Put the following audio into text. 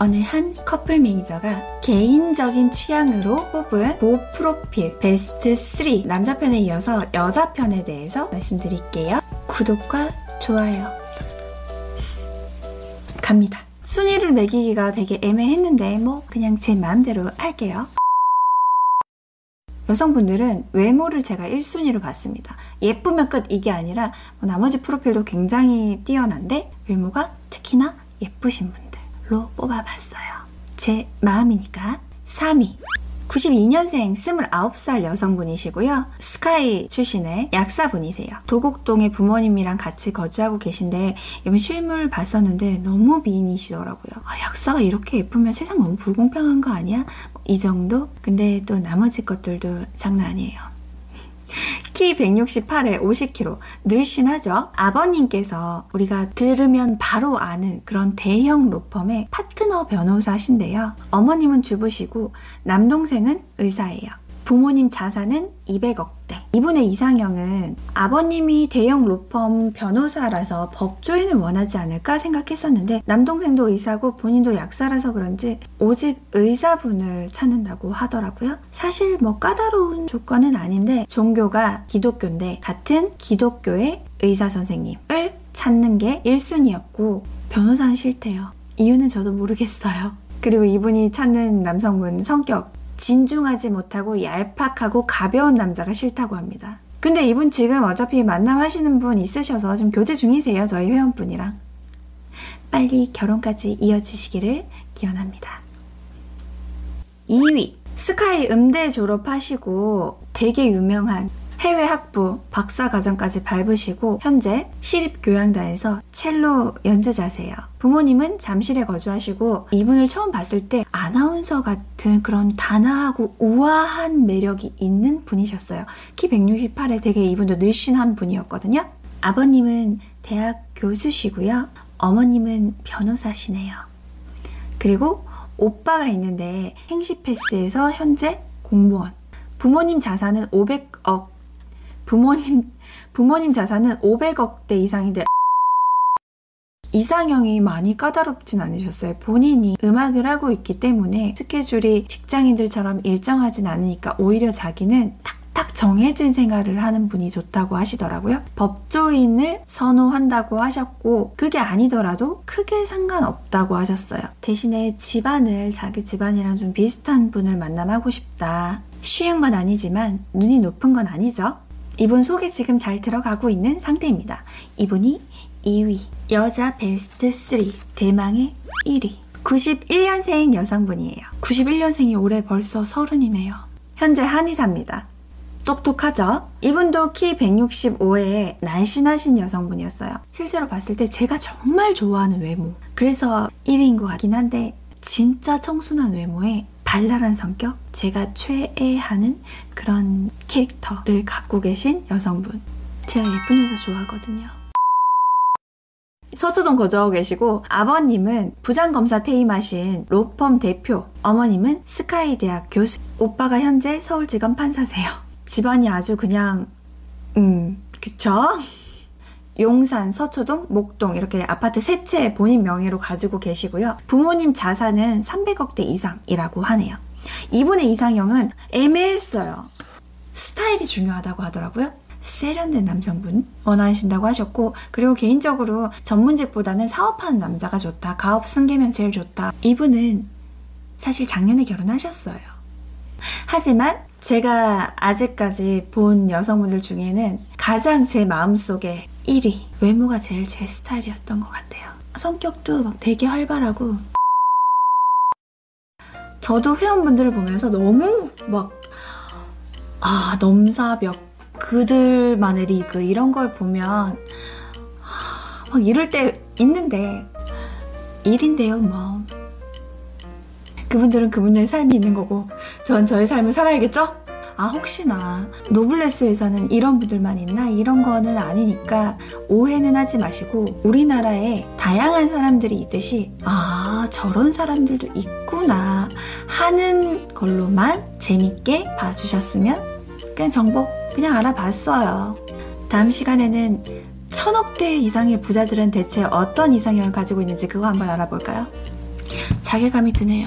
어느 한 커플 매니저가 개인적인 취향으로 뽑은 고 프로필 베스트 3 남자 편에 이어서 여자 편에 대해서 말씀드릴게요. 구독과 좋아요. 갑니다. 순위를 매기기가 되게 애매했는데 뭐 그냥 제 마음대로 할게요. 여성분들은 외모를 제가 1순위로 봤습니다. 예쁘면 끝 이게 아니라 뭐 나머지 프로필도 굉장히 뛰어난데 외모가 특히나 예쁘신 분들 로 뽑아봤어요. 제 마음이니까 3위 92년생 29살 여성분이시고요. 스카이 출신의 약사분이세요. 도곡동에 부모님이랑 같이 거주하고 계신데 실물 봤었는데 너무 미인이시더라고요. 아, 약사가 이렇게 예쁘면 세상 너무 불공평한 거 아니야? 이 정도? 근데 또 나머지 것들도 장난 아니에요. 키 168에 50kg. 늘씬하죠? 아버님께서 우리가 들으면 바로 아는 그런 대형 로펌의 파트너 변호사신데요. 어머님은 주부시고 남동생은 의사예요. 부모님 자산은 200억대. 이분의 이상형은 아버님이 대형 로펌 변호사라서 법조인을 원하지 않을까 생각했었는데 남동생도 의사고 본인도 약사라서 그런지 오직 의사분을 찾는다고 하더라고요. 사실 뭐 까다로운 조건은 아닌데 종교가 기독교인데 같은 기독교의 의사 선생님을 찾는 게 1순위였고 변호사는 싫대요. 이유는 저도 모르겠어요. 그리고 이분이 찾는 남성분 성격 진중하지 못하고 얄팍하고 가벼운 남자가 싫다고 합니다. 근데 이분 지금 어차피 만남하시는 분 있으셔서 지금 교제 중이세요. 저희 회원분이랑. 빨리 결혼까지 이어지시기를 기원합니다. 2위. 스카이 음대 졸업하시고 되게 유명한 해외 학부 박사 과정까지 밟으시고 현재 시립교양단에서 첼로 연주자세요. 부모님은 잠실에 거주하시고 이분을 처음 봤을 때 아나운서 같은 그런 단아하고 우아한 매력이 있는 분이셨어요. 키 168에 되게 이분도 늘씬한 분이었거든요. 아버님은 대학 교수시고요. 어머님은 변호사시네요. 그리고 오빠가 있는데 행시패스에서 현재 공무원. 부모님 자산은 500억 부모님, 부모님 자산은 500억대 이상인데 이상형이 많이 까다롭진 않으셨어요. 본인이 음악을 하고 있기 때문에 스케줄이 직장인들처럼 일정하진 않으니까 오히려 자기는 탁탁 정해진 생활을 하는 분이 좋다고 하시더라고요. 법조인을 선호한다고 하셨고 그게 아니더라도 크게 상관없다고 하셨어요. 대신에 집안을 자기 집안이랑 좀 비슷한 분을 만남하고 싶다. 쉬운 건 아니지만 눈이 높은 건 아니죠. 이분 속에 지금 잘 들어가고 있는 상태입니다. 이분이 2위, 여자 베스트 3, 대망의 1위. 91년생 여성분이에요. 91년생이 올해 벌써 서른이네요. 현재 한의사입니다. 똑똑하죠? 이분도 키 165에 날씬하신 여성분이었어요. 실제로 봤을 때 제가 정말 좋아하는 외모. 그래서 1위인 것 같긴 한데 진짜 청순한 외모에 발랄한 성격, 제가 최애하는 그런 캐릭터를 갖고 계신 여성분. 제가 예쁜 여자 좋아하거든요. 서초동 거주하고 계시고 아버님은 부장검사 퇴임하신 로펌 대표, 어머님은 스카이 대학 교수, 오빠가 현재 서울지검 판사세요. 집안이 아주 그냥 음 그쵸? 용산, 서초동, 목동 이렇게 아파트 세 채 본인 명의로 가지고 계시고요. 부모님 자산은 300억대 이상이라고 하네요. 이분의 이상형은 애매했어요. 스타일이 중요하다고 하더라고요. 세련된 남성분 원하신다고 하셨고 그리고 개인적으로 전문직보다는 사업하는 남자가 좋다. 가업 승계면 제일 좋다. 이분은 사실 작년에 결혼하셨어요. 하지만 제가 아직까지 본 여성분들 중에는 가장 제 마음속에 1위. 외모가 제일 제 스타일이었던 것 같아요. 성격도 막 되게 활발하고. 저도 회원분들을 보면서 너무 막, 아, 넘사벽, 그들만의 리그, 이런 걸 보면, 아, 막 이럴 때 있는데, 일인데요, 뭐. 그분들은 그분들의 삶이 있는 거고, 전 저의 삶을 살아야겠죠? 아 혹시나 노블레스 회사는 이런 분들만 있나 이런 거는 아니니까 오해는 하지 마시고 우리나라에 다양한 사람들이 있듯이 아 저런 사람들도 있구나 하는 걸로만 재밌게 봐주셨으면 그냥 정보 그냥 알아봤어요. 다음 시간에는 천억 대 이상의 부자들은 대체 어떤 이상형을 가지고 있는지 그거 한번 알아볼까요? 자괴감이 드네요.